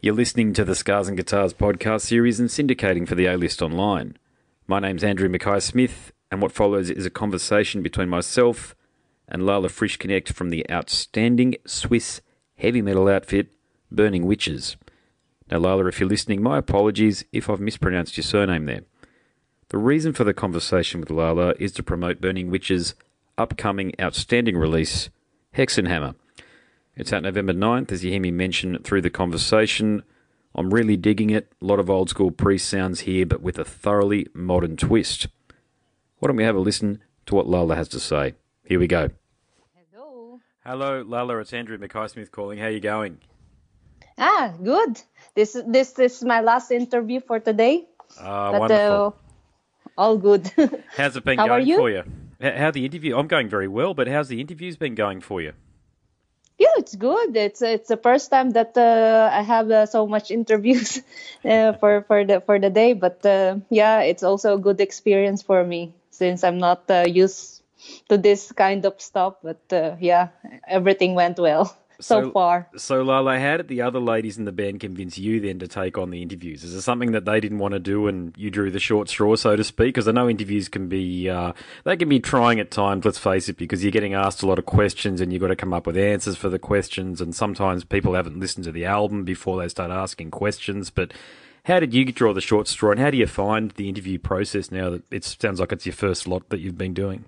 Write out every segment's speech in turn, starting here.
You're listening to the Scars and Guitars podcast series and syndicating for the A List Online. My name's Andrew Mackay Smith, and what follows is a conversation between myself and Lala Frischknecht from the outstanding Swiss heavy metal outfit Burning Witches. Now, Lala, if you're listening, my apologies if I've mispronounced your surname there. The reason for the conversation with Lala is to promote Burning Witches' upcoming outstanding release, Hexenhammer. It's out November 9th, as you hear me mention through the conversation. I'm really digging it. A lot of old school priest sounds here, but with a thoroughly modern twist. Why don't we have a listen to what Lala has to say? Here we go. Hello. Hello, Lala. It's Andrew Mackay Smith calling. How are you going? Ah, good. This this this is my last interview for today. Ah, But, wonderful. uh, all good. how's it been how are going you? for you? H- How the interview? I'm going very well, but how's the interviews been going for you? Yeah, it's good. It's it's the first time that uh, I have uh, so much interviews uh, for for the for the day. But uh, yeah, it's also a good experience for me since I'm not uh, used to this kind of stuff. But uh, yeah, everything went well so, So- far. So, Lala, how did the other ladies in the band convince you then to take on the interviews? Is it something that they didn't want to do and you drew the short straw, so to speak? Because I know interviews can be uh, they can be trying at times. Let's face it, because you're getting asked a lot of questions and you've got to come up with answers for the questions. And sometimes people haven't listened to the album before they start asking questions. But how did you draw the short straw, and how do you find the interview process now that it sounds like it's your first lot that you've been doing?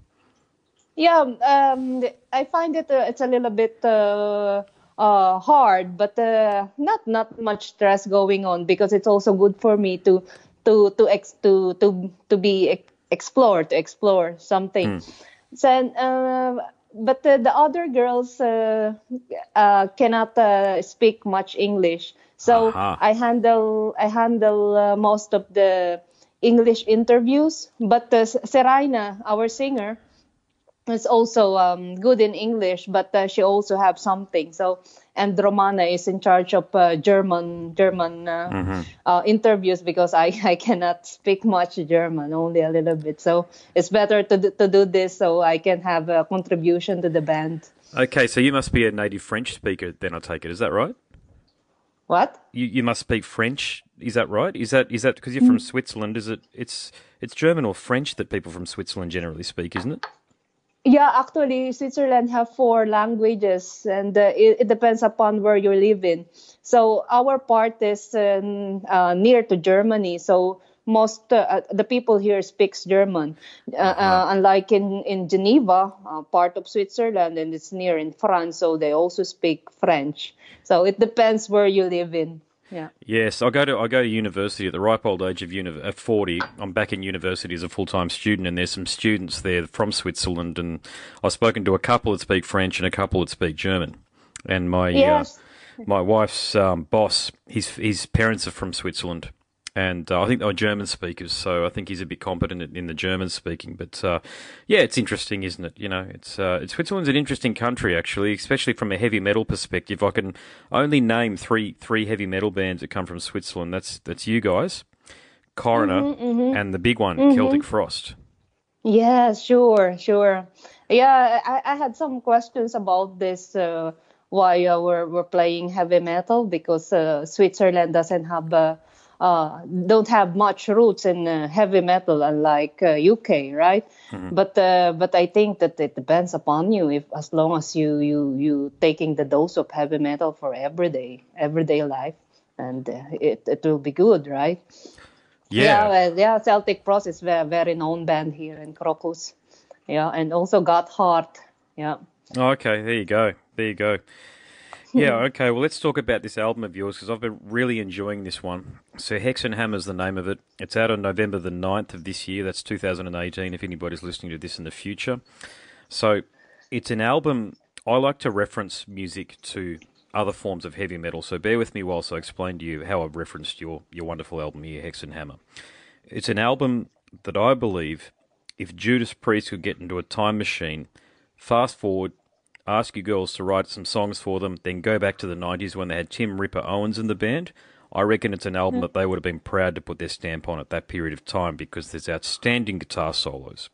Yeah, um, I find it uh, it's a little bit uh, uh, hard, but uh, not not much stress going on because it's also good for me to to to ex- to to to be ex- explore to explore something. So, uh, but the other girls uh, uh, cannot uh, speak much English, so Aha. I handle I handle uh, most of the English interviews. But uh, Serena, our singer is also um, good in English, but uh, she also have something. So, and Romana is in charge of uh, German German uh, uh, interviews because I, I cannot speak much German, only a little bit. So it's better to do, to do this so I can have a contribution to the band. Okay, so you must be a native French speaker, then I take it. Is that right? What? You you must speak French. Is that right? Is that is that because you're from Mm. Switzerland? Is it it's it's German or French that people from Switzerland generally speak, isn't it? Yeah, actually, Switzerland have four languages, and uh, it, it depends upon where you live in. So our part is um, uh, near to Germany, so most uh, the people here speaks German. Uh, uh, unlike in in Geneva, uh, part of Switzerland, and it's near in France, so they also speak French. So it depends where you live in. Yeah. Yes, I go to I go to university at the ripe old age of uni- of forty. I'm back in university as a full time student, and there's some students there from Switzerland, and I've spoken to a couple that speak French and a couple that speak German. And my Yes. uh, my wife's um, boss, his his parents are from Switzerland, and uh, I think they were German speakers, so I think he's a bit competent in- the German speaking. But uh, yeah, it's interesting, isn't it? You know, it's uh, it's Switzerland's an interesting country actually, especially from a heavy metal perspective. I can only name three three heavy metal bands that come from Switzerland. That's that's you guys, Coroner, and the big one, Celtic Frost. Yeah, sure, sure. Yeah, I, I had some questions about this. Uh, why uh, we're we're playing heavy metal because uh, Switzerland doesn't have uh, uh, don't have much roots in uh, heavy metal, unlike uh, UK, right? But uh, but I think that it depends upon you. If as long as you you you taking the dose of heavy metal for everyday everyday life, and uh, it it will be good, right? Yeah, well, yeah. Celtic Frost is a very known band here in Krokus. Yeah, and also Gotthard. Yeah. Oh, okay, there you go. There you go. Yeah, okay. Well, let's talk about this album of yours because I've been really enjoying this one. So, Hexenhammer is the name of it. It's out on November the 9th of this year. That's 2018, if anybody's listening to this in the future. So, it's an album. I like to reference music to other forms of heavy metal. So, bear with me whilst I explain to you how I've referenced your, your wonderful album here, Hexenhammer. It's an album that I believe if Judas Priest could get into a time machine, fast forward, ask your girls to write some songs for them, then go back to the 90s when they had Tim Ripper Owens in the band, I reckon it's an album that they would have been proud to put their stamp on at that period of time because there's outstanding guitar solos.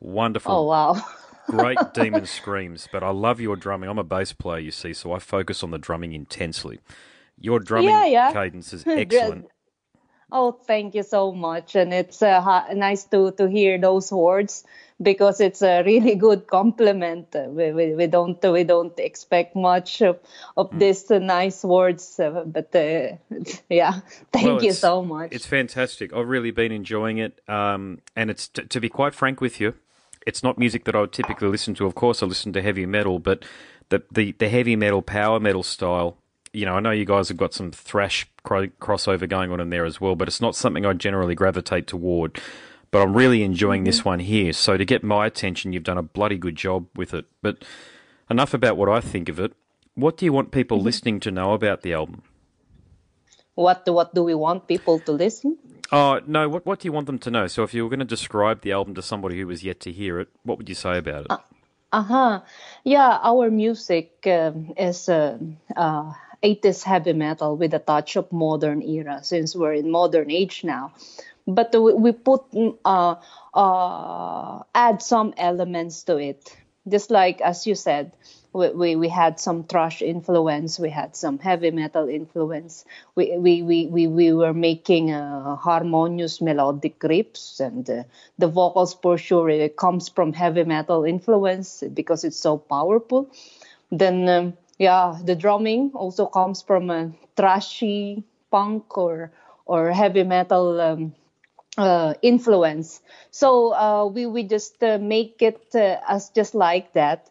Wonderful Oh wow. great demon screams, but I love your drumming. I'm a bass player, you see, so I focus on the drumming intensely. Your drumming Yeah, yeah. cadence is excellent. Oh, thank you so much, and it's uh, nice to to hear those words because it's a really good compliment. Uh, We, we, we don't we don't expect much of, of Hmm. these uh, nice words, uh, but uh, yeah, thank Well, you so much. It's fantastic. I've really been enjoying it. Um, and it's t- to be quite frank with you, it's not music that I would typically listen to. Of course, I listen to heavy metal, but the the, the heavy metal, power metal style. You know, I know you guys have got some thrash cro- crossover going on in there as well, but it's not something I generally gravitate toward. But I'm really enjoying this one here. So to get my attention, you've done a bloody good job with it. But enough about what I think of it. What do you want people listening to know about the album? what do, what do we want people to listen? Oh no! What what do you want them to know? So, if you were going to describe the album to somebody who was yet to hear it, what would you say about it? Uh huh. Yeah, our music um, is uh, uh, 80s heavy metal with a touch of modern era since we're in modern age now. But we, put mm, uh, uh, add some elements to it, just like as you said. We, we, we had some thrash influence, we had some heavy metal influence. We, we, we, we, we were making uh, harmonious melodic riffs, and uh, the vocals for sure it comes from heavy metal influence because it's so powerful. Then, um, yeah, the drumming also comes from a thrashy punk or or heavy metal um, uh, influence. So uh, we we just uh, make it uh, as just like that,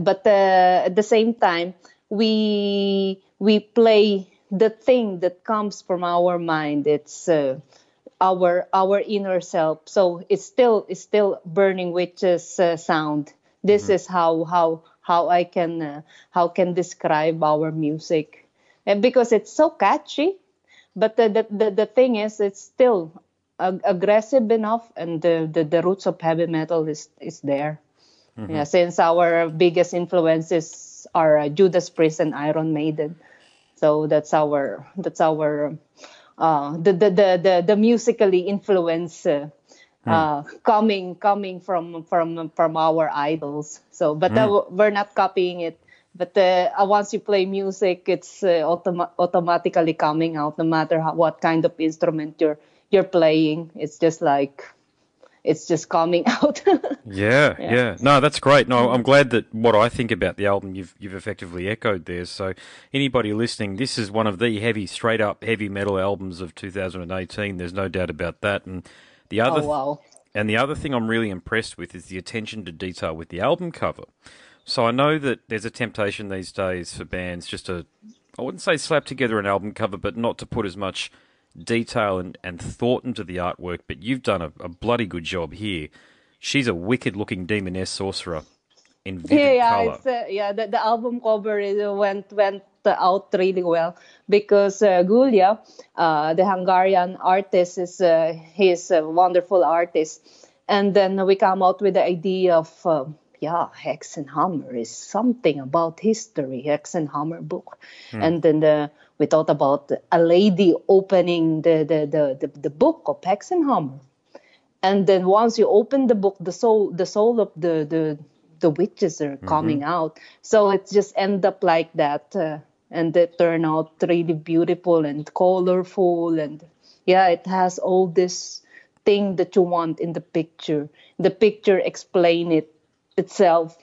but uh, at the same time we we play the thing that comes from our mind. It's uh, our our inner self. So it's still it's still burning witches uh, sound. This is how how how I can uh, how can describe our music, and because it's so catchy. But the the, the, the thing is, it's still ag- aggressive enough, and the, the, the roots of heavy metal is is there. Yeah, since our biggest influences are uh, Judas Priest and Iron Maiden, so that's our that's our uh, the, the the the the musically influence uh, uh, coming coming from from from our idols. So, but uh, we're not copying it. But uh, uh, once you play music, it's uh, automa- automatically coming out, no matter how, what kind of instrument you're you're playing. It's just like it's just coming out. Yeah, yeah, No, that's great. No, I'm glad that what I think about the album you've you've effectively echoed there. So anybody listening, this is one of the heavy, straight up heavy metal albums of 2018. There's no doubt about that. And the oh, other oh wow! And the other thing I'm really impressed with is the attention to detail with the album cover. So I know that there's a temptation these days for bands just to, I wouldn't say slap together an album cover, but not to put as much detail and, and thought into the artwork. But you've done a, a bloody good job here. She's a wicked looking demoness sorcerer in vivid Yeah, yeah, color. it's, uh, yeah. The, the album cover is, uh, went went out really well because uh, Gyula, uh, the Hungarian artist, is uh, he's a wonderful artist, and then we come out with the idea of. Uh, yeah, Hexenhammer is something about history, Hexenhammer book. And then the, we thought about a lady opening the, the, the, the, the book of Hexenhammer. And then once you open the book, the soul the soul of the the, the witches are coming out. So it just end up like that. Uh, and it turned out really beautiful and colorful and yeah, it has all this thing that you want in the picture. The picture explain it itself.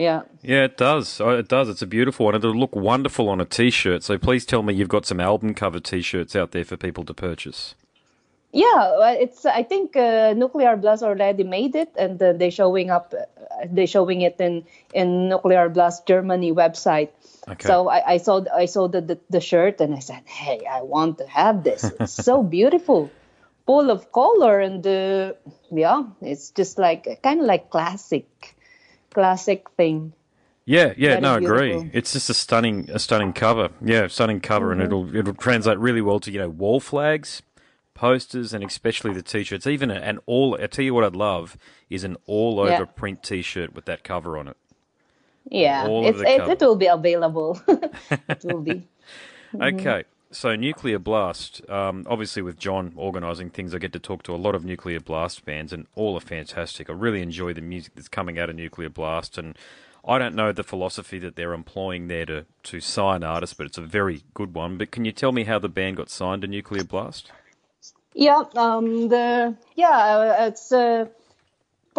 Yeah. Yeah, it does. Oh, It does. It's a beautiful one. It'll look wonderful on a t-shirt. So please tell me you've got some album cover t-shirts out there for people to purchase. Yeah, it's. I think uh, Nuclear Blast already made it, and uh, they're showing up. Uh, they're showing it in in Nuclear Blast Germany website. Okay. So I, I saw I saw the, the the shirt, and I said, "Hey, I want to have this. It's so beautiful, full of color, and uh, yeah, it's just like kind of like classic, classic thing." Yeah, yeah, Very no, agree. It's just a stunning, a stunning cover. Yeah, stunning cover, and it'll it'll translate really well to you know wall flags, posters, and especially the t-shirts. Even an all. I tell you what, I'd love is an all over Yeah. print t-shirt with that cover on it. Yeah, it, it will be available. it will be. Mm-hmm. Okay, so Nuclear Blast. Um, obviously, with John organising things, I get to talk to a lot of Nuclear Blast bands, and all are fantastic. I really enjoy the music that's coming out of Nuclear Blast, and I don't know the philosophy that they're employing there to, to sign artists, but it's a very good one. But can you tell me how the band got signed to Nuclear Blast? Yeah, um, the yeah, it's uh,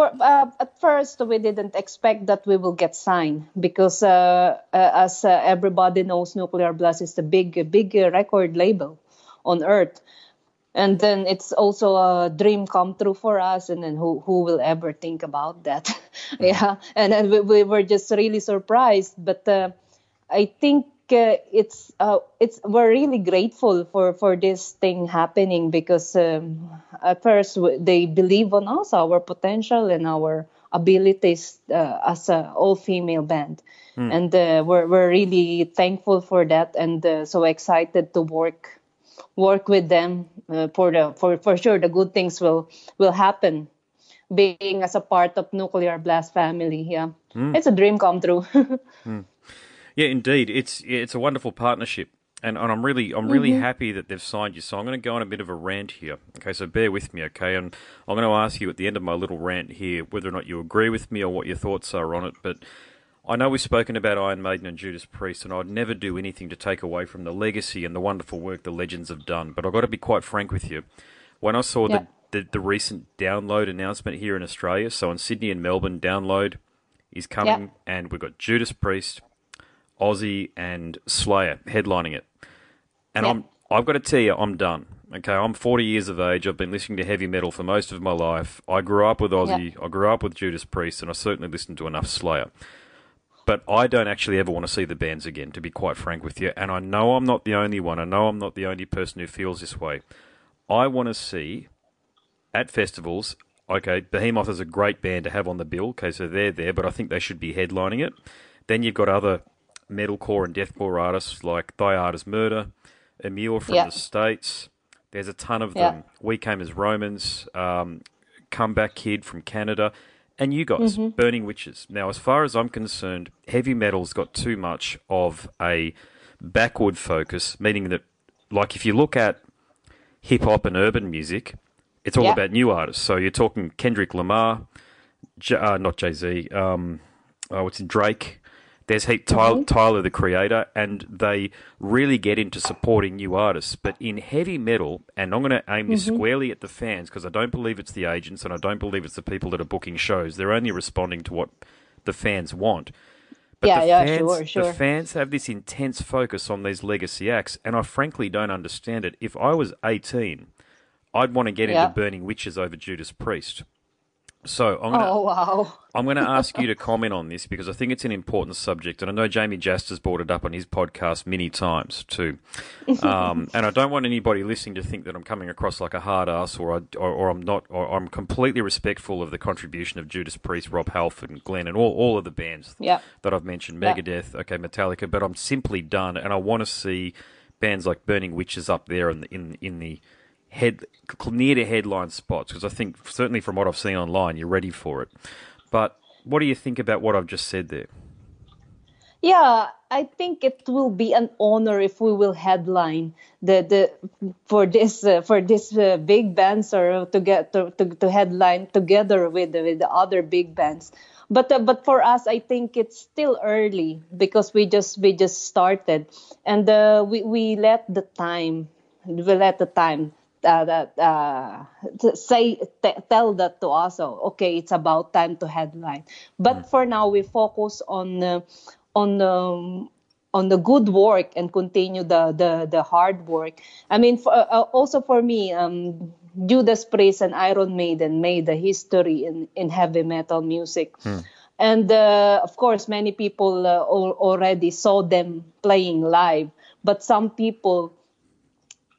for, uh, at first we didn't expect that we will get signed because uh, uh as uh, everybody knows, Nuclear Blast is the big big record label on Earth, and then it's also a dream come true for us and then who who will ever think about that? Yeah and then we, we, were just really surprised but uh, i think it's uh, it's we're really grateful for for this thing happening because um, at first they believe on us our potential and our abilities uh, as an all female band mm. and uh, we're, we're really thankful for that and uh, so excited to work work with them uh, for the for for sure the good things will will happen being as a part of nuclear blast family yeah mm. it's a dream come true mm. Yeah indeed it's it's a wonderful partnership and, and I'm really I'm really mm-hmm. happy that they've signed you. So I'm going to go on a bit of a rant here. Okay, so bear with me, okay? And I'm going to ask you at the end of my little rant here whether or not you agree with me or what your thoughts are on it. But I know we've spoken about Iron Maiden and Judas Priest, and I'd never do anything to take away from the legacy and the wonderful work the legends have done. But I've got to be quite frank with you. When I saw yeah. the, the, the recent download announcement here in Australia, so in Sydney and Melbourne, download is coming, yeah. and we've got Judas Priest, Ozzy, and Slayer headlining it. And yeah. I'm I've got to tell you, I'm done. Okay, I'm 40 years of age. I've been listening to heavy metal for most of my life. I grew up with Ozzy. I grew up with Judas Priest, and I certainly listened to enough Slayer but I don't actually ever want to see the bands again, to be quite frank with you. And I know I'm not the only one. I know I'm not the only person who feels this way. I want to see at festivals. Okay, Behemoth is a great band to have on the bill. Okay, so they're there, but I think they should be headlining it. Then you've got other metalcore and deathcore artists like Thy Art Is Murder, Emmure from the States. There's a ton of them. We Came as Romans, um, Comeback Kid from Canada and you guys, mm-hmm. Burning Witches. Now, as far as I'm concerned, heavy metal's got too much of a backward focus, meaning that, like, if you look at hip hop and urban music, it's all about new artists. So you're talking Kendrick Lamar, J- uh, not Jay Z, um, oh, what's in Drake, there's Heat Tyler, mm-hmm. Tyler, the creator, and they really get into supporting new artists. But in heavy metal, and I'm going to aim this mm-hmm. squarely at the fans because I don't believe it's the agents and I don't believe it's the people that are booking shows. They're only responding to what the fans want. But yeah, the yeah, fans, sure, sure. The fans have this intense focus on these legacy acts, and I frankly don't understand it. If I was 18, I'd want to get yeah. into Burning Witches over Judas Priest. So I'm gonna, oh wow! I'm going to ask you to comment on this because I think it's an important subject, and I know Jamey Jasta's brought it up on his podcast many times too. Um, and I don't want anybody listening to think that I'm coming across like a hard ass, or, I, or, or I'm not, or I'm completely respectful of the contribution of Judas Priest, Rob Halford, and Glenn, and all, all of the bands yeah. that I've mentioned, Megadeth, yeah. okay, Metallica. But I'm simply done, and I want to see bands like Burning Witches up there in the, in in the head near to headline spots because I think certainly from what I've seen online, you're ready for it. But what do you think about what I've just said there? Yeah, I think it will be an honor if we will headline the the for this uh, for this uh, big bands or to get to, to, to headline together with with the other big bands. But uh, but for us, I think it's still early because we just we just started and uh, we we let the time we let the time uh, that uh, say t- tell that to us oh, okay it's about time to headline but mm. for now we focus on uh, on um, on the good work and continue the the, the hard work i mean for, uh, uh, also for me um, judas priest and iron maiden made a history in in heavy metal music mm. and uh, of course many people already saw them playing live but some people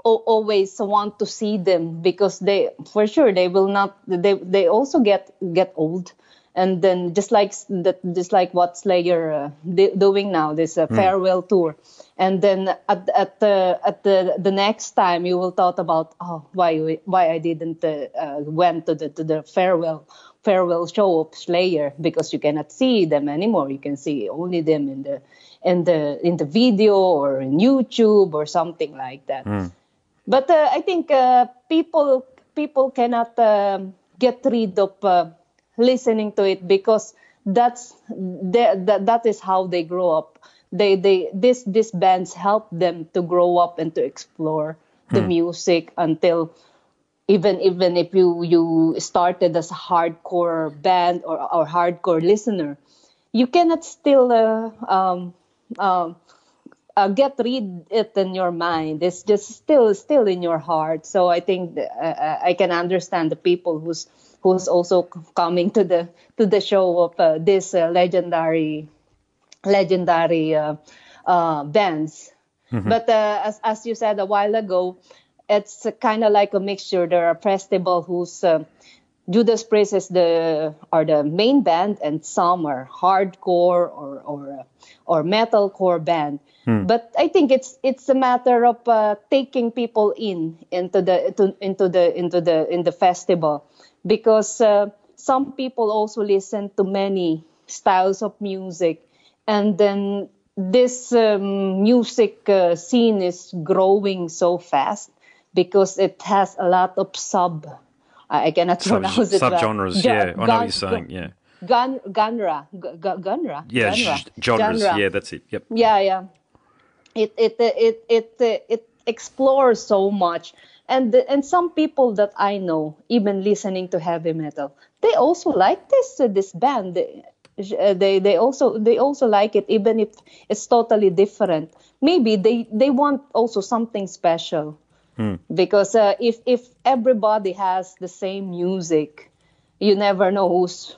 always want to see them because they for sure they will not they they also get get old and then just like that just like what slayer uh, doing now this uh, mm. farewell tour and then at, at the at the the next time you will thought about oh why why i didn't uh, uh, went to the to the farewell farewell show of slayer because you cannot see them anymore you can see only them in the in the in the video or in youtube or something like that mm. But uh, I think uh, people people cannot um, get rid of uh, listening to it because that's that that is how they grow up. They they this this bands help them to grow up and to explore the Hmm. music until even even if you you started as a hardcore band or or hardcore listener, you cannot still uh, um, um, uh, get rid it in your mind. It's just still still in your heart. So I think uh, I can understand the people who's who's also coming to the to the show of uh, this uh, legendary legendary uh, uh, bands. But uh, as as you said a while ago, it's kind of like a mixture. There are festival who's uh, Judas Priest is the are the main band, and some are hardcore or or or metalcore band. But I think it's it's a matter of uh, taking people in into the to, into the into the in the festival, because uh, some people also listen to many styles of music, and then this um, music uh, scene is growing so fast because it has a lot of sub. I cannot Sub, pronounce it. subgenres, yeah. I know what you're saying, yeah. Gun, genre, Gu- gu- genre, Yeah, genre, genres, genre. yeah, that's it. Yep. yeah, yeah. It it it it it, it explores so much, and the, and some people that I know, even listening to heavy metal, they also like this uh, this band. They, uh, they they also they also like it, even if it's totally different. Maybe they they want also something special because uh, if if everybody has the same music, you never know who's.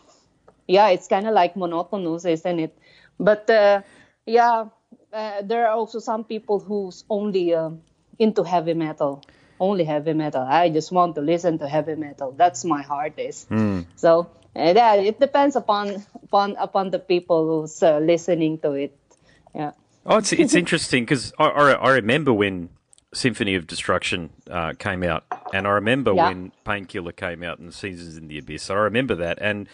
Yeah, it's kind of like monotonous, isn't it? But uh, yeah, uh, there are also some people who's only um into heavy metal, only heavy metal. I just want to listen to heavy metal. That's my heart is. So uh, yeah, it depends upon upon upon the people who's uh, listening to it. Yeah. Oh, it's it's interesting because I, I I remember when Symphony of Destruction uh, came out, and I remember Yeah. when Painkiller came out and Seasons in the Abyss. I remember that, and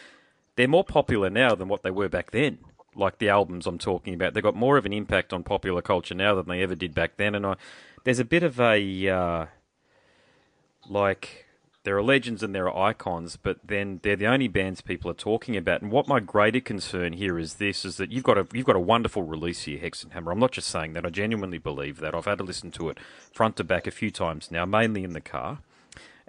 they're more popular now than what they were back then. Like the albums I'm talking about, they've got more of an impact on popular culture now than they ever did back then. And I, there's a bit of a uh, like there are legends and there are icons, but then they're the only bands people are talking about. And what my greater concern here is this: is that you've got a you've got a wonderful release here, Hexenhammer. I'm not just saying that; I genuinely believe that. I've had to listen to it front to back a few times now, mainly in the car,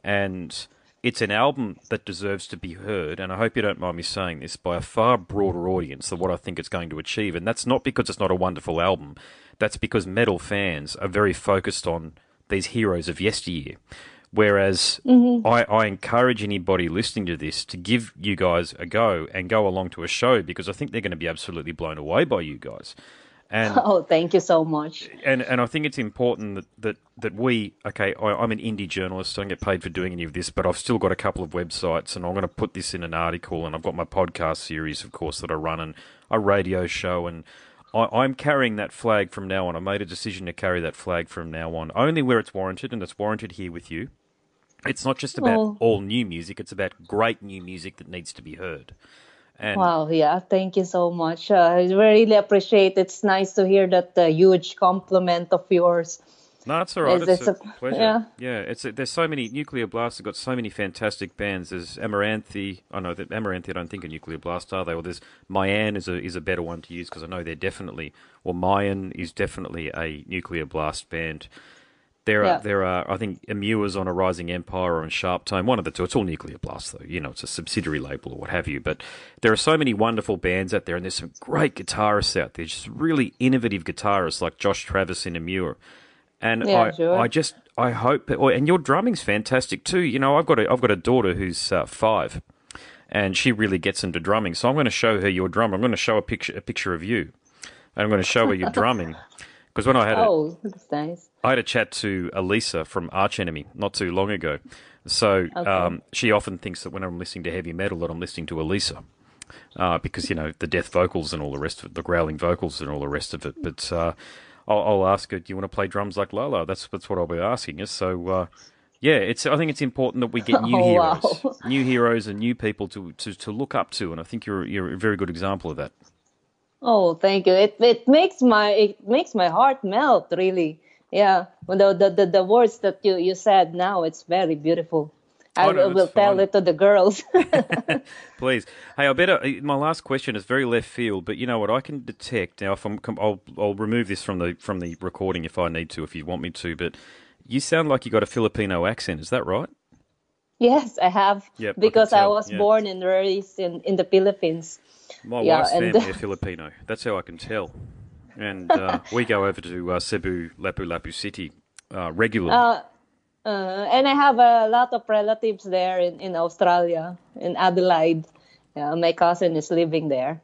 and it's an album that deserves to be heard. And I hope you don't mind me saying this by a far broader audience than what I think it's going to achieve. And that's not because it's not a wonderful album. That's because metal fans are very focused on these heroes of yesteryear. Whereas mm-hmm. I, I encourage anybody listening to this to give you guys a go and go along to a show because I think they're going to be absolutely blown away by you guys. And Oh, thank you so much. and and I think it's important that that, that we okay. I, I'm an indie journalist. so I don't get paid for doing any of this, but I've still got a couple of websites, and I'm going to put this in an article. And I've got my podcast series, of course, that I run, and a radio show, and I, I'm carrying that flag from now on. I made a decision to carry that flag from now on, only where it's warranted, and it's warranted here with you. It's not just about Oh. all new music; it's about great new music that needs to be heard. And Wow, yeah, thank you so much. Uh, I really appreciate it. It's nice to hear that uh, huge compliment of yours. No, it's all right. It's- It's, a, a- pleasure. yeah. it's a, there's so many Nuclear Blast have got so many fantastic bands. There's Amaranthe. I know that Amaranthe. I don't think a Nuclear Blast are they? Or there's Mayan is a is a better one to use because I know they're definitely. Or Mayan is definitely a Nuclear Blast band. There are Yeah. there are I think Emmure's on a Rising Empire or on SharpTone. One of the two. It's all Nuclear Blast though. You know, it's a subsidiary label or what have you. But there are so many wonderful bands out there, and there's some great guitarists out there. Just really innovative guitarists like Josh Travis in Emua. And Yeah, I, sure. I just I hope oh, and your drumming's fantastic too. You know, I've got a I've got a daughter who's uh, five, and she really gets into drumming. So I'm going to show her your drum. I'm going to show a picture a picture of you, and I'm going to show her your drumming. Because when I had a, Oh, that's nice. I had a chat to Alissa from Arch Enemy not too long ago. So um, she often thinks that when I'm listening to heavy metal, that I'm listening to Alissa. Uh, because, you know, the death vocals and all the rest of it, the growling vocals and all the rest of it. But uh, I'll, I'll ask her, do you want to play drums like Lala? That's, that's what I'll be asking her. So, uh, yeah, it's. I think it's important that we get new Oh, heroes, wow. new heroes and new people to, to, to look up to. And I think you're, you're a very good example of that. Oh, thank you. It it makes my it makes my heart melt really. Yeah. The the, the, the words that you, you said now, it's very beautiful. I Oh, no, will tell fine. it to the girls. Please. Hey, I better. Eh, my last question is very left field, but you know what? I can detect now. If I'm, I'll, I'll remove this from the from the recording if I need to, if you want me to. But you sound like you got a Filipino accent. Is that right? yes, I have Yep, because I, tell, was yeah. born and raised in, in the Philippines. My Yeah, wife's and- family are Filipino. That's how I can tell. And uh, we go over to uh, Cebu, Lapu Lapu City uh, regularly. Uh, uh, and I have a lot of relatives there in, in Australia, in Adelaide. Yeah, my cousin is living there.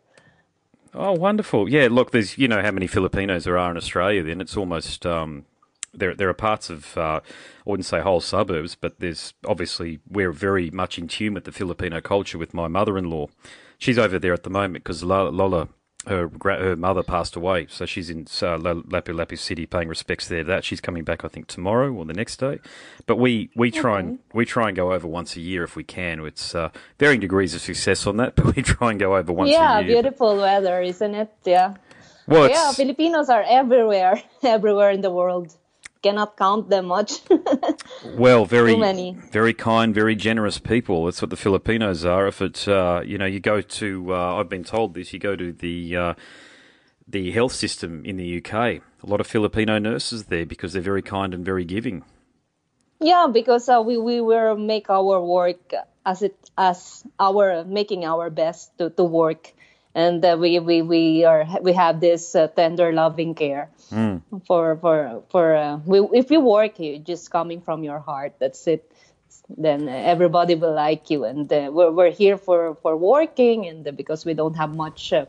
Oh, wonderful! Yeah, look, there's you know how many Filipinos there are in Australia. Then it's almost um, there. There are parts of uh, I wouldn't say whole suburbs, but there's obviously we're very much in tune with the Filipino culture. With my mother-in-law, she's over there at the moment because Lola. Her her mother passed away, so she's in uh, Lapu Lapu City paying respects there. That she's coming back, I think, tomorrow or the next day. But we, we try and we try and go over once a year if we can. It's uh, varying degrees of success on that, but we try and go over once yeah, a year. Yeah, beautiful weather, isn't it? Yeah. Well, Yeah, Filipinos are everywhere, everywhere in the world. Cannot count them much. Well, very, Too many. very kind, very generous people. That's what the Filipinos are. If it, uh, you know, you go to, uh, I've been told this. You go to the uh, the health system in the UK. A lot of Filipino nurses there because they're very kind and very giving. yeah, because uh, we we will make our work as it as our making our best to, to work, and uh, we we we are we have this uh, tender loving care for for for uh, we, if you work you just coming from your heart. That's it. Then everybody will like you, and uh, we're we're here for for working, and uh, because we don't have much. Uh,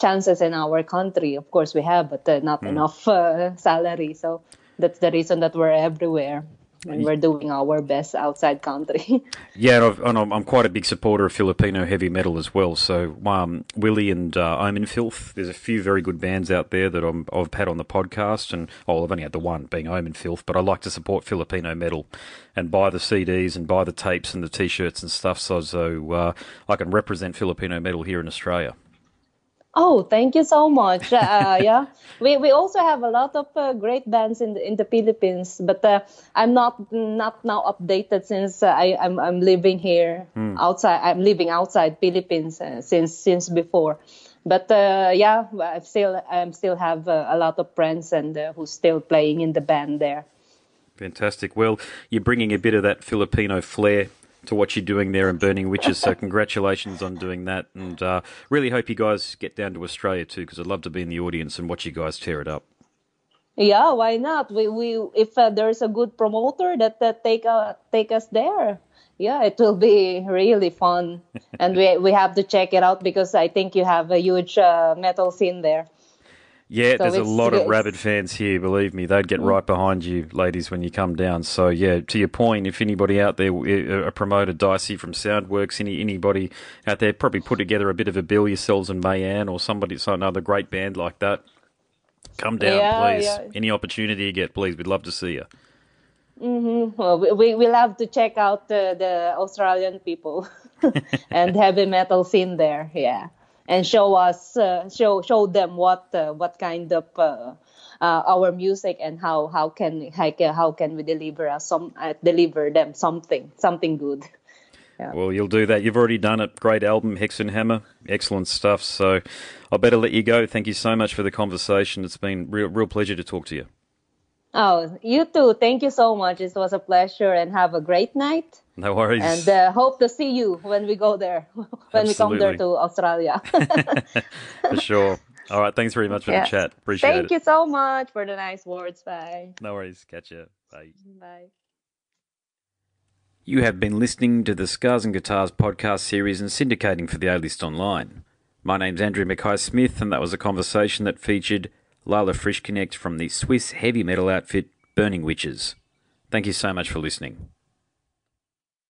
chances in our country of course we have but uh, not enough uh, salary so that's the reason that we're everywhere and we're doing our best outside country Yeah, and, I'm, I'm quite a big supporter of Filipino heavy metal as well. So um, Willie and uh, Omen Filth, there's a few very good bands out there that I'm, I've had on the podcast, and oh, I've only had the one being Omen Filth, but I like to support Filipino metal and buy the CDs and buy the tapes and the T-shirts and stuff, so, so uh, I can represent Filipino metal here in Australia. Oh thank you so much. Uh, yeah. We, we also have a lot of uh, great bands in the, in the philippines but uh, i'm not not now updated since uh, I, I'm, I'm living here outside i'm living outside philippines uh, since since before. But uh, yeah i still i still have uh, a lot of friends and uh, who's still playing in the band there. Fantastic. Well, you're bringing a bit of that Filipino flair to what you're doing there in Burning Witches. So congratulations on doing that, and uh, really hope you guys get down to Australia too, because I'd love to be in the audience and watch you guys tear it up. Yeah, why not? We we if uh, there's a good promoter that that take uh, take us there. Yeah, it will be really fun, and we we have to check it out because I think you have a huge uh, metal scene there. Yeah, So there's a lot of rabid fans here. Believe me, they'd get mm. right behind you, ladies, when you come down. So yeah, to your point, if anybody out there, a promoter, Dicey from Soundworks, any anybody out there, probably put together a bit of a bill yourselves and Mayan or somebody, some another great band like that. Come down, Yeah, please. yeah. Any opportunity you get, please. We'd love to see you. Mm-hmm. Well, we we have to check out the the Australian people and heavy metal scene there. Yeah, and show us uh, show show them what uh, what kind of. Uh, uh, our music and how how can how, can- how can we deliver us some uh, deliver them something something good Well, you'll do that. You've already done it. Great album, Hexenhammer. Excellent stuff. So I better let you go. Thank you so much for the conversation. It's been real, real pleasure to talk to you. Oh, you too. Thank you so much. It was a pleasure and have a great night. No worries. And uh, hope to see you when we go there, when we come there to Australia. for sure. All right. Thanks very much for Yeah. the chat. Appreciate Thank it. Thank you so much for the nice words. Bye. No worries. Catch you. Bye. Bye. You have been listening to the Scars and Guitars podcast series and syndicating for the A List Online. My name's Andrew Mackay Smith, and that was a conversation that featured Lala Frischknecht from the Swiss heavy metal outfit Burning Witches. Thank you so much for listening.